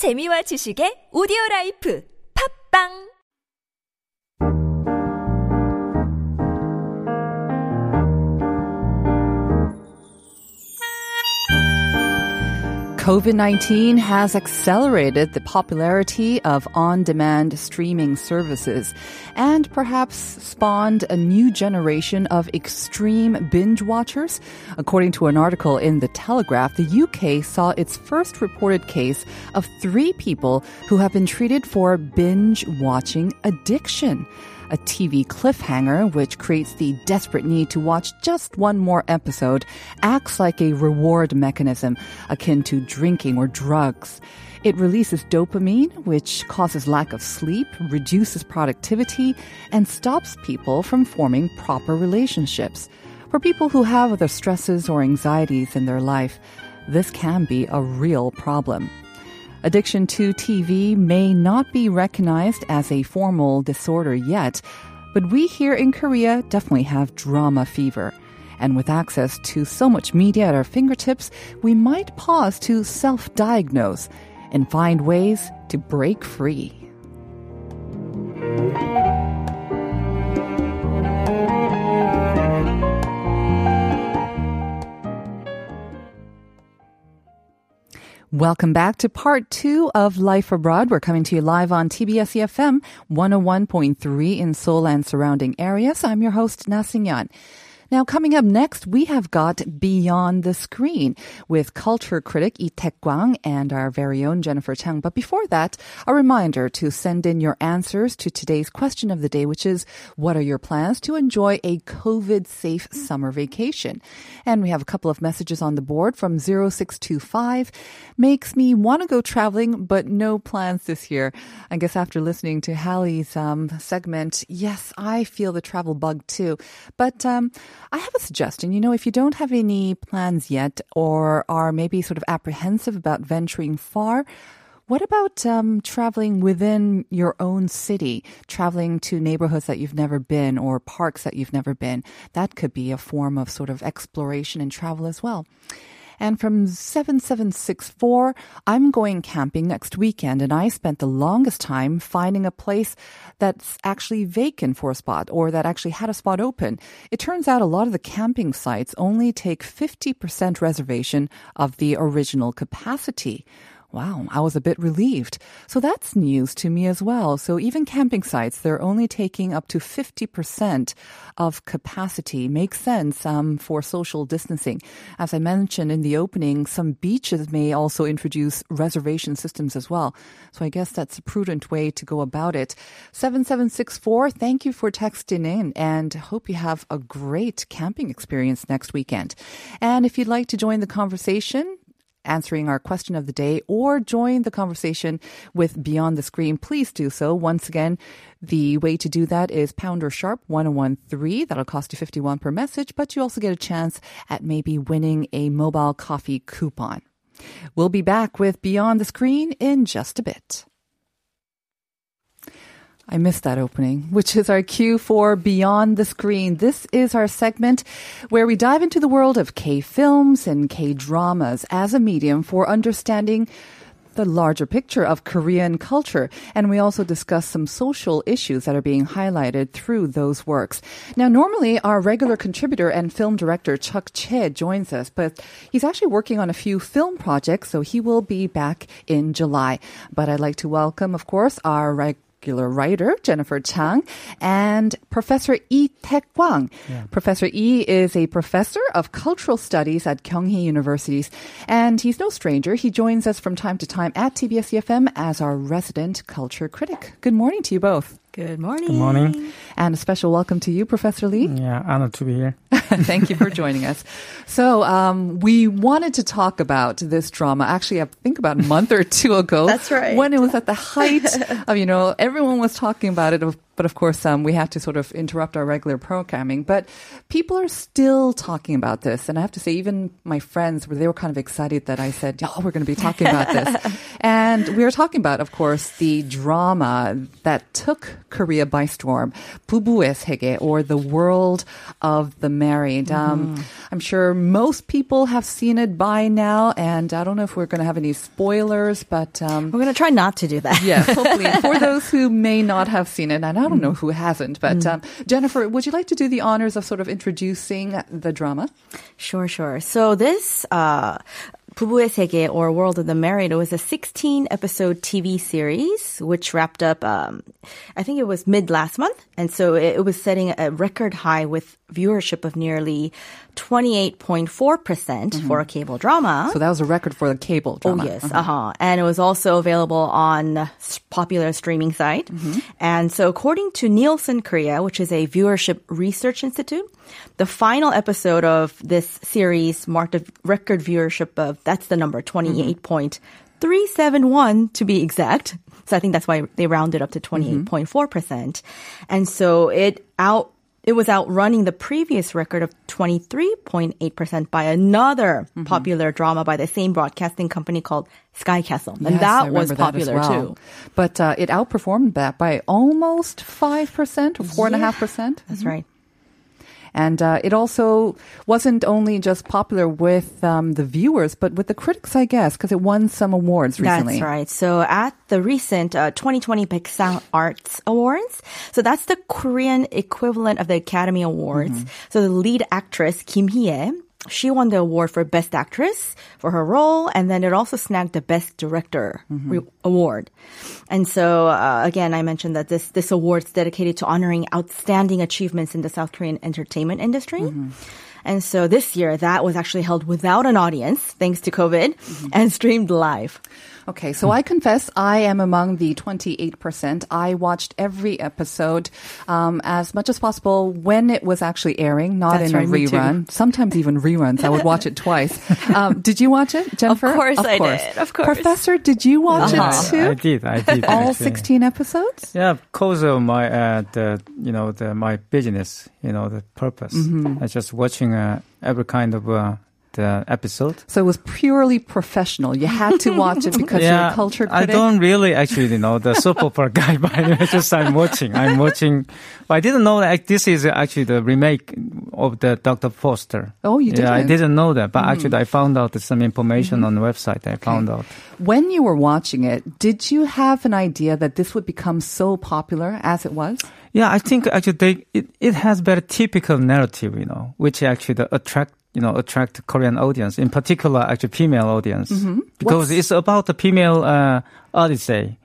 재미와 지식의 오디오 라이프. 팝빵 COVID 19 has accelerated the popularity of on demand streaming services and perhaps spawned a new generation of extreme binge watchers. According to an article in The Telegraph, the UK saw its first reported case of three people who have been treated for binge watching addiction a TV cliffhanger, which creates the desperate need to watch just one more episode, acts like a reward mechanism akin to drinking or drugs. It releases dopamine, which causes lack of sleep, reduces productivity, and stops people from forming proper relationships. For people who have other stresses or anxieties in their life, this can be a real problem. Addiction to TV may not be recognized as a formal disorder yet, but we here in Korea definitely have drama fever. And with access to so much media at our fingertips, we might pause to self diagnose and find ways to break free. Welcome back to part two of Life Abroad. We're coming to you live on TBS EFM 101.3 in Seoul and surrounding areas. I'm your host, Na Sing-yan. Now, coming up next, we have got Beyond the Screen with culture critic Lee Taek-kwang and our very own Jennifer Chang. But before that, a reminder to send in your answers to today's question of the day, which is, what are your plans to enjoy a COVID-safe summer vacation? And we have a couple of messages on the board from 0625. Makes me want to go traveling, but no plans this year. I guess after listening to Hallie's um, segment, yes, I feel the travel bug too. But um, I have a suggestion. You know, if you don't have any plans yet or are maybe sort of apprehensive about venturing far, what about um, traveling within your own city, traveling to neighborhoods that you've never been or parks that you've never been? That could be a form of sort of exploration and travel as well. And from 7764, I'm going camping next weekend and I spent the longest time finding a place that's actually vacant for a spot or that actually had a spot open. It turns out a lot of the camping sites only take 50% reservation of the original capacity. Wow, I was a bit relieved. So that's news to me as well. So even camping sites, they're only taking up to 50% of capacity. Makes sense um, for social distancing. As I mentioned in the opening, some beaches may also introduce reservation systems as well. So I guess that's a prudent way to go about it. 7764, thank you for texting in and hope you have a great camping experience next weekend. And if you'd like to join the conversation, answering our question of the day or join the conversation with Beyond the Screen, please do so. Once again, the way to do that is pound or sharp 1013. That'll cost you 51 per message, but you also get a chance at maybe winning a mobile coffee coupon. We'll be back with Beyond the Screen in just a bit. I missed that opening, which is our cue for Beyond the Screen. This is our segment where we dive into the world of K films and K dramas as a medium for understanding the larger picture of Korean culture. And we also discuss some social issues that are being highlighted through those works. Now, normally our regular contributor and film director Chuck Che joins us, but he's actually working on a few film projects, so he will be back in July. But I'd like to welcome, of course, our regular popular writer Jennifer Chang and Professor Yi Taek-kwang. Yeah. Professor Yi is a professor of cultural studies at Kyunghee University, and he's no stranger. He joins us from time to time at TBS EFM as our resident culture critic. Good morning to you both. Good morning. Good morning. And a special welcome to you, Professor Lee. Yeah, honored to be here. Thank you for joining us. So, um, we wanted to talk about this drama actually, I think about a month or two ago. That's right. When it was at the height of, you know, everyone was talking about it, but of course, um, we had to sort of interrupt our regular programming. But people are still talking about this. And I have to say, even my friends, they were kind of excited that I said, oh, we're going to be talking about this. And we are talking about, of course, the drama that took Korea by storm, 부부의 세계, or the world of the married. Um, Mm-hmm. I'm sure most people have seen it by now, and I don't know if we're going to have any spoilers, but um, We're going to try not to do that. Yes, hopefully for those who may not have seen it, and I don't know Mm. who hasn't, but um, Jennifer, would you like to do the honors of sort of introducing the drama? Sure, sure. So this uh 부부의 세계 or World of the Married it was a 16 episode TV series which wrapped up um I think it was mid last month and so it, it was setting a record high with viewership of nearly 28.4% for a cable drama. So that was a record for the cable drama. Oh drama. yes, uh-huh. And it was also available on popular streaming site. And so according to Nielsen Korea, which is a viewership research institute, the final episode of this series marked a record viewership of that's the number 28.371 to be exact. So I think that's why they rounded up to 28.4%. And so it out it was outrunning the previous record of 23.8% by another Mm-hmm. popular drama by the same broadcasting company called Sky Castle. And Yes, that was remember that popular well. too. But uh, it outperformed that by almost 5% or 4.5%. That's right. And uh, it also wasn't only just popular with um, the viewers, but with the critics, I guess, because it won some awards recently. That's right. So at the recent uh, 2020 Baeksang Arts Awards, so that's the Korean equivalent of the Academy Awards. Mm-hmm. So the lead actress Kim Hee she won the award for Best Actress for her role, and then it also snagged the Best Director Mm-hmm. re- award. And so, uh, again, I mentioned that this this award is dedicated to honoring outstanding achievements in the South Korean entertainment industry. Mm-hmm. And so this year, that was actually held without an audience, thanks to COVID, Mm-hmm. and streamed live. Okay, so I confess I am among the 28%. I watched every episode um, as much as possible when it was actually airing, not That's in right, a rerun. Sometimes even reruns. I would watch it twice. Um, did you watch it, Jennifer? Of course I did, of course. Professor, did you watch Yeah, it too? I did. I did. All actually. 16 episodes? Yeah, because of my uh, the you know the my business, you know the purpose. Mm-hmm. I just watching uh, every kind of uh, the uh, episode. So it was purely professional. You had to watch it because you're a culture I don't really actually know the soap opera guy, but I just I'm watching. I'm watching. But I didn't know that this is actually the remake of the Dr. Foster. Oh, you did? Yeah, I didn't? know that, but hmm. actually I found out some information mm-hmm. on the website. I found out. When you were watching it, did you have an idea that this would become so popular as it was? Yeah, I think actually they, it, it has very typical narrative, you know, which actually the attract, you know, attract Korean audience, in particular actually female audience, mm-hmm. because What's- it's about the female uh, odyssey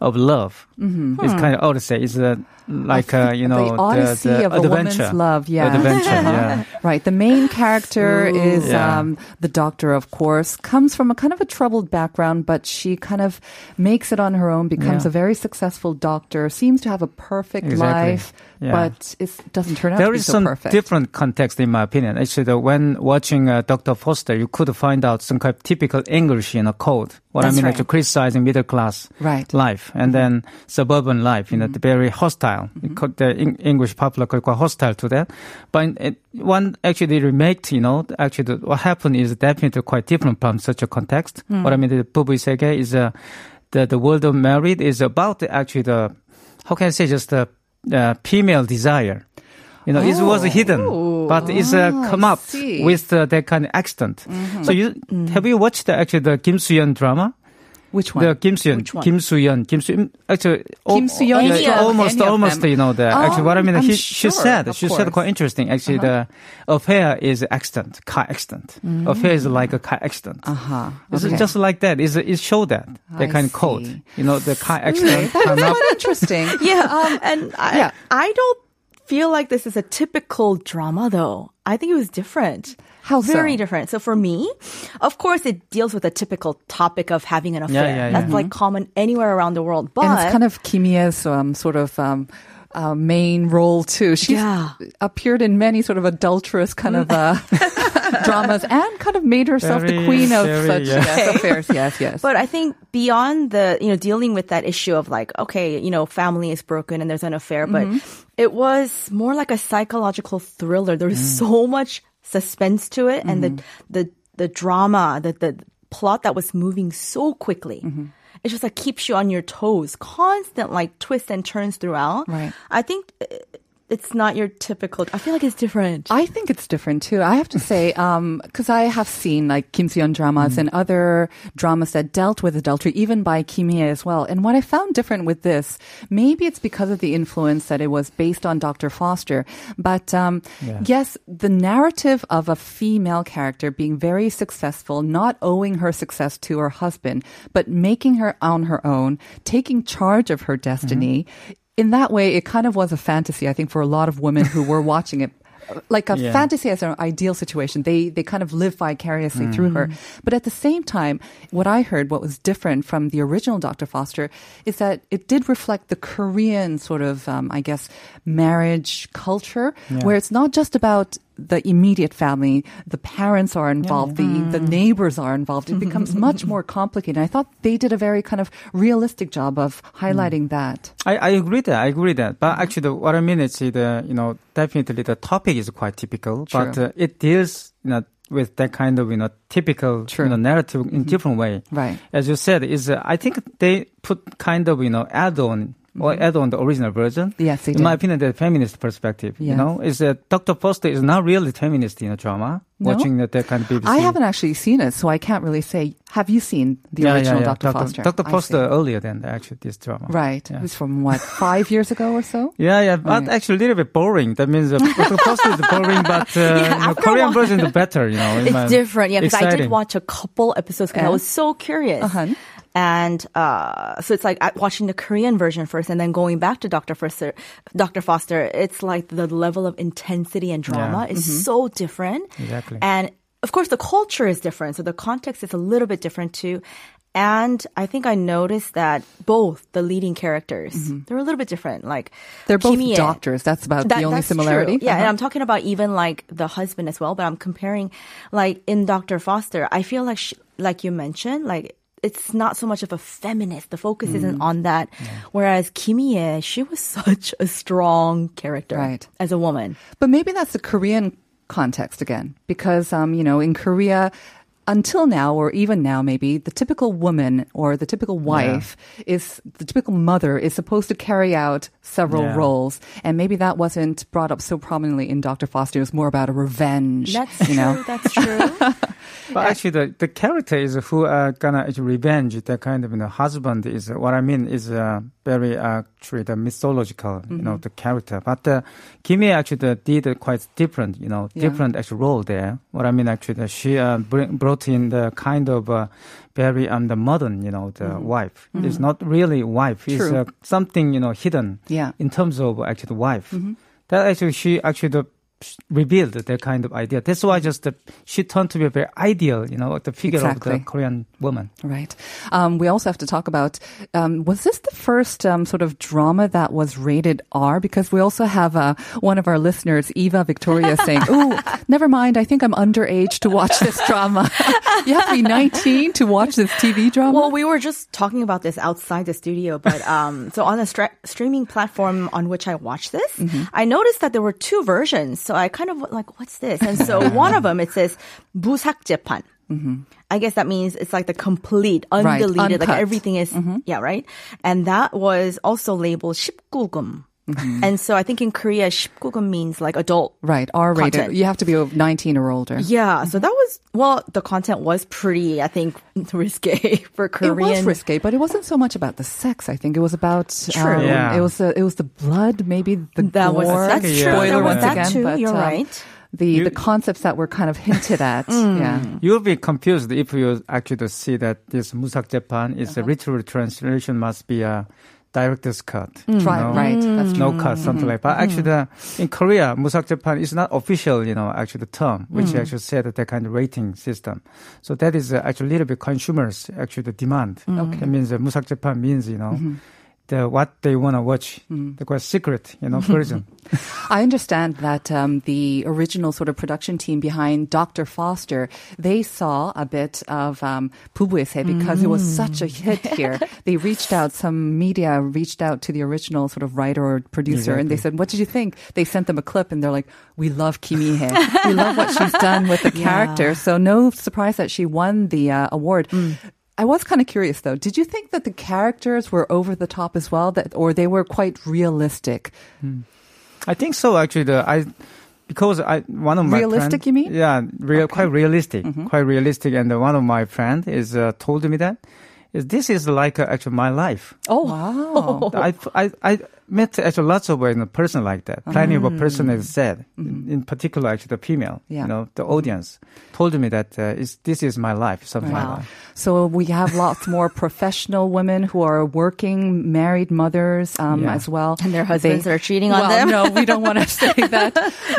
of love. Mm-hmm. It's hmm. kind of odyssey. It's a, like uh, you know the odyssey of a adventure. woman's love. Yeah, adventure. yeah. Right. The main character is Yeah. um, the doctor, of course, comes from a kind of a troubled background, but she kind of makes it on her own, becomes Yeah. a very successful doctor, seems to have a perfect Exactly. life, but it doesn't turn out There to be is so some perfect. different context, in my opinion. Actually, the, when watching uh, Dr. Foster, you could find out some kind of typical English in a code. What That's I mean, right. actually criticizing middle class Right. life, and then suburban life, you know, the very hostile. It could- The Eng- English popular called quite hostile to that. But it, one actually remake, you know, actually the, what happened is definitely quite different from such a context. What I mean, the Bubu Sege is uh, the the world of married is about actually the how can I say just the uh, female desire. You know, it was hidden, but it's uh, Ah, come up with uh, that kind of accent. So you have you watched the, actually the Kim Soo-hyun drama? Which one? The Kim Soo-hyun, Which one? Kim Soo-hyun, Kim Soo. Actually, Kim Soo-hyun, yeah, any of- almost, almost, you know, that. Oh, actually what I mean. He, sure, she said, she course. said quite interesting. Actually, the affair is accident, car accident. Affair is like a car accident. Uh-huh. Okay. It's just like that. It's, it show that that kind of code. You know, the car accident. That's quite interesting. Yeah, Um, and I, yeah. I don't feel like this is a typical drama though. I think it was different. How so? Very different. So for me, of course, it deals with a typical topic of having an affair. yeah, yeah. That's like common anywhere around the world. But and it's kind of Kim Hee-ae's um, sort of um, uh, main role too. She's Yeah. appeared in many sort of adulterous kind of uh, dramas and kind of made herself the queen of very, such yeah. yes, affairs. Yes, yes. But I think beyond the, you know, dealing with that issue of like, okay, you know, family is broken and there's an affair, but it was more like a psychological thriller. There was so much suspense to it and the, the, the drama, the, the, plot that was moving so quickly. It just like keeps you on your toes, constant like twists and turns throughout. Right. I think uh, it's not your typical. I feel like it's different. I think it's different too. I have to say, um, because I have seen like Kim Seon dramas mm. and other dramas that dealt with adultery, even by Kim Hee-ae as well. And what I found different with this, maybe it's because of the influence that it was based on Dr. Foster. But um, Yeah. yes, the narrative of a female character being very successful, not owing her success to her husband, but making her on her own, taking charge of her mm-hmm. destiny. In that way, it kind of was a fantasy, I think, for a lot of women who were watching it like a Yeah. fantasy as an ideal situation. They they kind of live vicariously through her. But at the same time, what I heard, what was different from the original Dr. Foster, is that it did reflect the Korean sort of, um, I guess, marriage culture, Yeah. where it's not just about the immediate family, the parents are involved, the the neighbors are involved. It becomes much more complicated. I thought they did a very kind of realistic job of highlighting that. I, I agree that I agree that, but actually, the, what I mean is the you know definitely the topic is quite typical, but uh, it deals you know with that kind of you know typical True. you know narrative in different way. Right. As you said, is uh, I think they put kind of you know add on. Or mm-hmm. add on the original version. Yes, in my opinion, the feminist perspective. Yes. You know, is that Dr. Foster is not really feminist in a drama. No? Watching that, that kind of BBC. I haven't actually seen it, so I can't really say. Have you seen the original Dr. Foster? Dr. Foster earlier than actually this drama. Right. Yeah. It was from what, five years ago or so? Yeah, yeah, but Right. actually a little bit boring. That means uh, Dr. Foster is boring, but uh, you know, Korean version is better. You know, It's my- different, yeah. Because I did watch a couple episodes because I was so curious. Uh-huh. And uh, so it's like watching the Korean version first, and then going back to Dr. Foster. Dr. Foster, it's like the level of intensity and drama Yeah. is so different. Exactly. And of course, the culture is different, so the context is a little bit different too. And I think I noticed that both the leading characters they're a little bit different. Like They're both doctors. That's about that- the only similarity. True. Yeah, and Uh-huh. I'm talking about even like the husband as well. But I'm comparing, like in Dr. Foster, I feel like, she, like you mentioned, like it's not so much of a feminist. The focus Mm. isn't on that. Whereas Kim Hee-ae, she was such a strong character Right. as a woman. But maybe that's the Korean context again, because um, you know, in Korea, until now, or even now, maybe the typical woman or the typical wife is the typical mother is supposed to carry out several Yeah. roles, and maybe that wasn't brought up so prominently in Dr. Foster. It was more about a revenge. That's you true. know. That's true. But actually, the, the character is who are gonna actually revenge the kind of you know husband is what I mean is uh, very uh, actually the mythological you know the character. But uh, Kim Hee-ae actually the, did a quite different you know Yeah. different actual role there. What I mean actually she uh, bring, brought in the kind of uh, very um the modern you know the wife. It's not really wife. It's uh, something you know hidden Yeah. in terms of actually the wife. That actually she actually the revealed that kind of idea. That's why just the, she turned to be a very ideal, you know, the figure Exactly. of the Korean woman. Right. Um, we also have to talk about um, was this the first um, sort of drama that was rated R? Because we also have uh, one of our listeners, Eva Victoria, saying, "Oh, never mind. I think I'm underage to watch this drama. you have to be 19 to watch this TV drama." Well, we were just talking about this outside the studio, but um, so on the stra- streaming platform on which I watched this, I noticed that there were two versions. So I kind of like, what's this? And so one of them it says 무삭제판. I guess that means it's like the complete, Right, undeleted, like uncut. everything is, yeah, right. And that was also labeled 19금. And so I think in Korea, 19금 means like adult right, R-rated. content. You have to be 19 or older. Yeah, so that was well. The content was pretty, I think, risque for Korean. It Korean. was risque, but it wasn't so much about the sex. I think it was about True. um, Yeah. it was the it was the blood, maybe the That was gore. that's Yeah. true. Spoiler There was once that again, too. but, You're um, right. The You- the concepts that were kind of hinted at. Mm. Yeah. You'll be confused if you actually see that this Musak Japan is a literal translation must be a director's cut. Mm. you Right, know? right. That's true. No cut, something mm-hmm. like that. But actually, mm-hmm. the, in Korea, Musak Japan is not official, you know, actually the term, which mm. actually said that that kind of rating system. So that is uh, actually a little bit consumers, actually the demand. Mm. Okay. That means uh, Musak Japan means, you know, mm-hmm the, uh, what they want to watch. Mm. call secret, you know, prison. I understand that um, the original sort of production team behind Dr. Foster, they saw a bit of um, Pubuese because mm. it was hmm. such a hit here. they reached out, some media reached out to the original sort of writer or producer, exactly. and they said, what did you think? They sent them a clip, and they're like, we love Kim Hee-ae. we love what she's done with the yeah. character. So no surprise that she won the uh, award. Mm. I was kind of curious though. Did you think that the characters were over the top as well, that or they were quite realistic? I think so. Actually, the I because I one of my Realistic, friend- you mean? Yeah, real, quite realistic, Mm-hmm. quite realistic. And uh, one of my friend is uh, told me that is this is like uh, actually my life. Oh wow! I, I, I met actually lots of uh, you know, person like that. Plenty of a person has said, Mm-hmm. in, in particular, actually the female, Yeah. you know, the audience told me that uh, is this is my life, something Wow. like that. So we have lots more professional women who are working, married mothers um, Yeah. as well. And their husbands are cheating on well, them. no, we don't want to say that.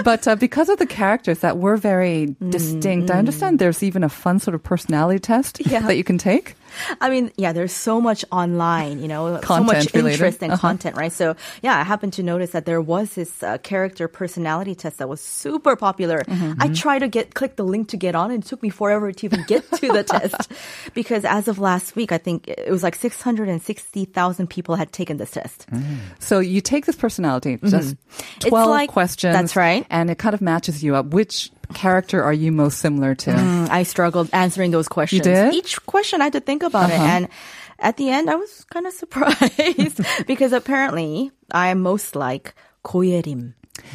But uh, because of the characters that were very distinct, I understand there's even a fun sort of personality test Yeah. that you can take. I mean, yeah, there's so much online, you know, so much related. interest and Uh-huh. content, right? So, yeah, I happened to notice that there was this uh, character personality test that was super popular. Mm-hmm. I tried to get click the link to get on, and it took me forever to even get to the test because as of last week, I think it was like 660,000 people had taken this test. So you take this personality, just It's 12 like- questions. that's right. And it kind of matches you up. Which character are you most similar to? Mm, I struggled answering those questions. did? Each question I had to think about it. Uh-huh. And at the end, I was kind of surprised because apparently I am most like 고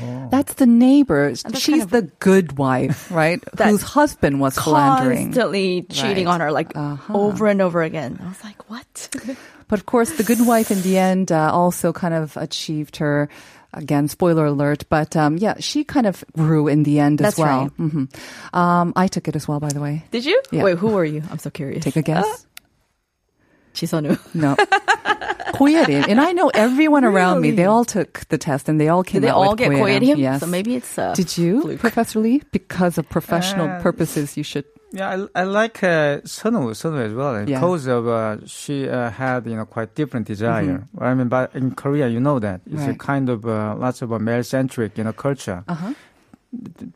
예림. That's the neighbor. that's She's kind of- the good wife, right? Whose husband was philandering. Constantly cheating Right. on her, like Uh-huh. over and over again. I was like, what? But of course, the good wife in the end uh, also kind of achieved her. Again, spoiler alert, but um, yeah, she kind of grew in the end as That's well. right. hmm Um, I took it as well, by the way. Did you? Yeah. Wait, who were you? I'm so curious. Take a guess. Ji Sun-woo. No. Go Ye-rim. And I know everyone around really? me, they all took the test and they all came Did they all get Go Ye-rim? Yes. So maybe it's uh, Did you, fluke. Professor Lee? Because of professional uh, purposes, you should yeah, I, I like uh, Sun-woo, as well. Yeah. Because of uh, she uh, had you know quite different desire. Mm-hmm. I mean, but in Korea, you know that it's right. a kind of uh, lots of a male centric you know culture. Uh-huh.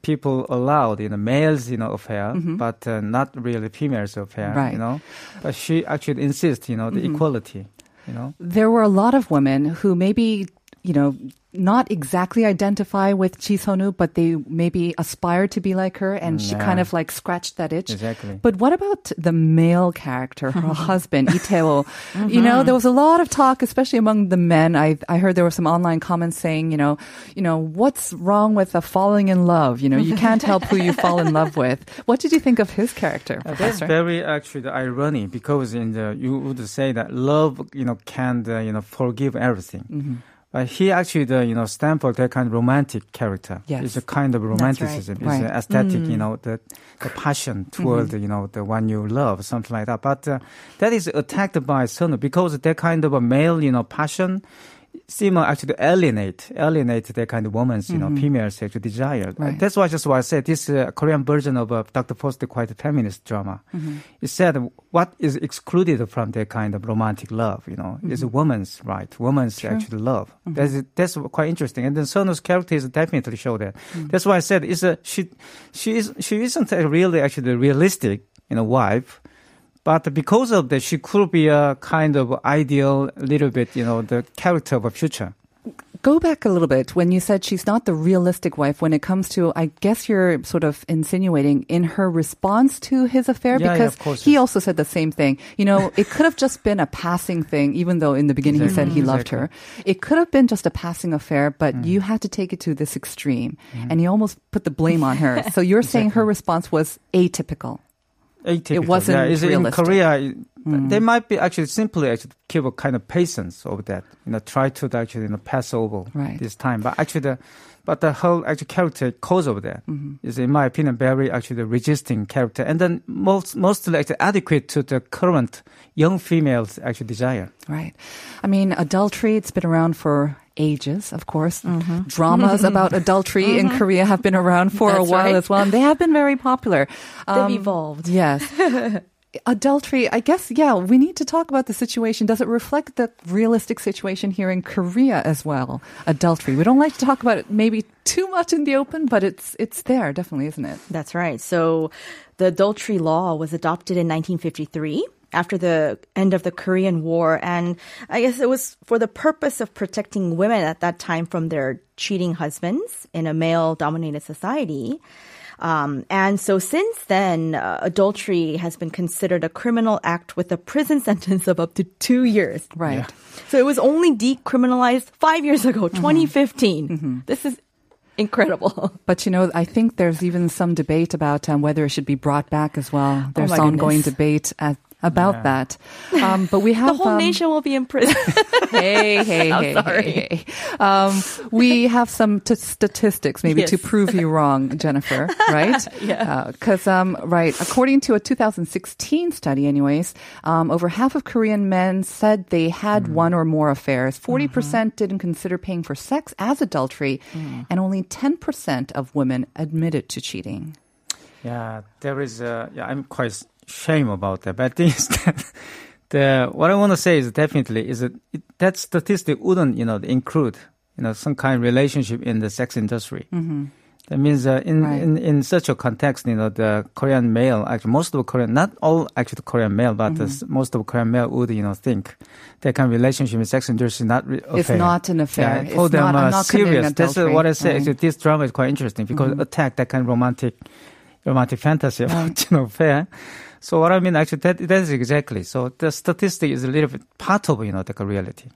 People allowed you know males you know affair, but uh, not really females affair. Mm-hmm. Right. You know, but she actually insists you know the Mm-hmm. equality. You know. There were a lot of women who maybe, you know, not exactly identify with Ji Sun-woo, but they maybe aspire to be like her, and she kind of like scratched that itch. Exactly. But what about the male character, her husband, Lee Tae-oh? You know, there was a lot of talk, especially among the men. I I heard there were some online comments saying, you know, you know, what's wrong with a falling in love? You know, you can't help who you fall in love with. What did you think of his character, Uh, That's Professor? very actually the irony because in the you would say that love you know can uh, you know forgive everything. Mm-hmm. But he actually the you know stand for that kind of romantic character. Yes. It's a kind of romanticism. Right. It's Right. Mm. an aesthetic, you know, the the passion toward Mm-hmm. you know the one you love, something like that. But uh, that is attacked by Sun-woo because that kind of a male you know passion seem actually alienate alienate that kind of woman's you know female sexual desire. Mm-hmm. Right. That's why just why I said this uh, Korean version of uh, Dr. Foster quite a feminist drama. Mm-hmm. It said what is excluded from that kind of romantic love, you know, is Mm-hmm. woman's right, woman's actually love. That's that's quite interesting. And then Sun-woo's character is definitely show that. Mm. That's why I said it's a she she is she isn't a really actually realistic, you know, wife. But because of that, she could be a kind of ideal, little bit, you know, the character of a future. Go back a little bit when you said she's not the realistic wife when it comes to, I guess you're sort of insinuating in her response to his affair Yeah, yeah, because course, he also said the same thing. You know, it could have just been a passing thing, even though in the beginning he said he loved her. It could have been just a passing affair, but Mm. you had to take it to this extreme Mm-hmm. and you almost put the blame on her. So you're saying her response was atypical. Atypical. wasn't yeah, in realistic. Mm. Korea. it- They might be actually simply actually keep a kind of patience over that. You know, try to actually you know pass over Right. this time. But actually, the but the whole actual character cause of that is, Mm-hmm. in my opinion, very actually the resisting character, and then most mostly actually adequate to the current young females actual desire. Right. I mean, adultery, it's been around for ages, of course. Dramas about adultery in Korea have been around for a while right. as well, and they have been very popular. Um, They've evolved. Yes. adultery, I guess, yeah, we need to talk about the situation. Does it reflect the realistic situation here in Korea as well? Adultery. We don't like to talk about it maybe too much in the open, but it's it's there, definitely, isn't it? That's right. So the adultery law was adopted in 1953 after the end of the Korean War. And I guess it was for the purpose of protecting women at that time from their cheating husbands in a male dominated society. Um, and so since then, uh, adultery has been considered a criminal act with a prison sentence of up to two years. Right. So it was only decriminalized five years ago, 2015. This is incredible. But you know, I think there's even some debate about um, whether it should be brought back as well. There's my ongoing debate at, about that. Um, but we have The whole um, nation will be in prison. hey, hey, I'm hey, sorry. hey, hey. Um, we have some t- statistics maybe to prove you wrong, Jennifer, right? Yeah. Because, um, right, according to a 2016 study, anyways, um, over half of Korean men said they had one or more affairs. 40% didn't consider paying for sex as adultery, and only 10% of women admitted to cheating. Yeah, there is. Uh, yeah, I'm quite s- shame about that. But the thing that the what I want to say is definitely is that it, that statistic wouldn't you know include you know some kind of relationship in the sex industry. That means uh, in, Right. in in such a context, you know, the Korean male, actually most of the Korean, not all actually the Korean male, but the most of the Korean male would you know think that kind of relationship in sex industry is not re- It's affair. not an affair. Yeah, It's them not- uh, not serious. That's uh, what I say. Right. Actually, this drama is quite interesting because it attack that kind of romantic, romantic fantasy about you know affair. So what I mean, actually, that that is exactly. So the statistic is a little bit part of you know the reality.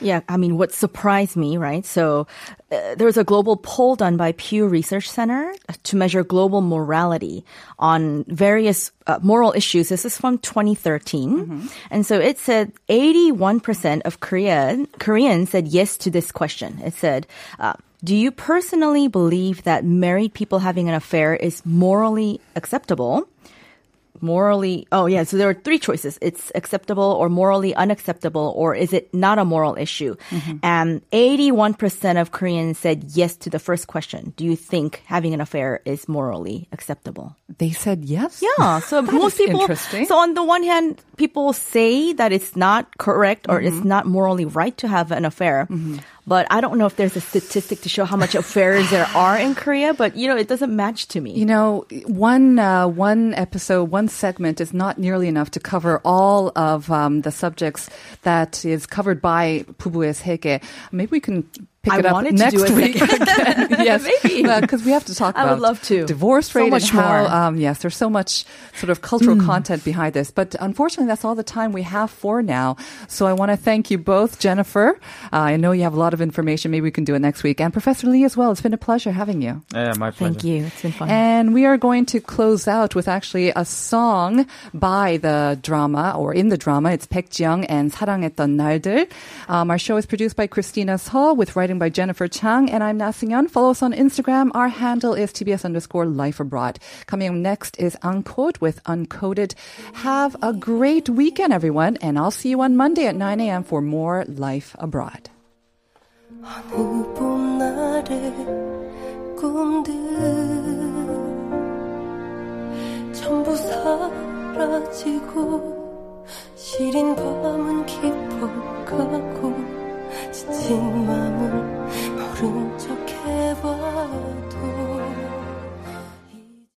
Yeah, I mean, what surprised me, right? So uh, there was a global poll done by Pew Research Center to measure global morality on various uh, moral issues. This is from 2013. And so it said 81% of Korean, Koreans said yes to this question. It said, uh, do you personally believe that married people having an affair is morally acceptable? Morally oh yeah so there are three choices. It's acceptable or morally unacceptable or is it not a moral issue? Mm-hmm. And 81% of koreans said yes to the first question. Do you think having an affair is morally acceptable? They said yes? yeah so most people interesting. so on the one hand people say that it's not correct or mm-hmm. it's not morally right to have an affair mm-hmm. But I don't know if there's a statistic to show how much affairs there are in Korea, but you know, it doesn't match to me. You know, one uh, one episode, one segment is not nearly enough to cover all of um, the subjects that is covered by Pubu's Hege. Maybe we can pick I it up next week. again. because we have to talk. I would love to divorce rate so much and how. Um, yes, there's so much sort of cultural mm. content behind this, but unfortunately, that's all the time we have for now. So I want to thank you both, Jennifer. Uh, I know you have a lot of information. Maybe we can do it next week, and Professor Lee as well. It's been a pleasure having you. Yeah, my pleasure. Thank you. It's been fun. And we are going to close out with actually a song by the drama or in the drama. It's Baek Ji-young and 사랑했던 날들. Um, our show is produced by Christina Saul with writing by Jennifer Chang and I'm Na Young. Follow us on Instagram. Our handle is TBS underscore life abroad. Coming up next is Uncode with Uncoded. Have a great weekend, everyone. And I'll see you on Monday at 9 a.m. for more Life Abroad. 봄날의 꿈들 전부 사라지고 시린 밤은 깊어가고 지친 마음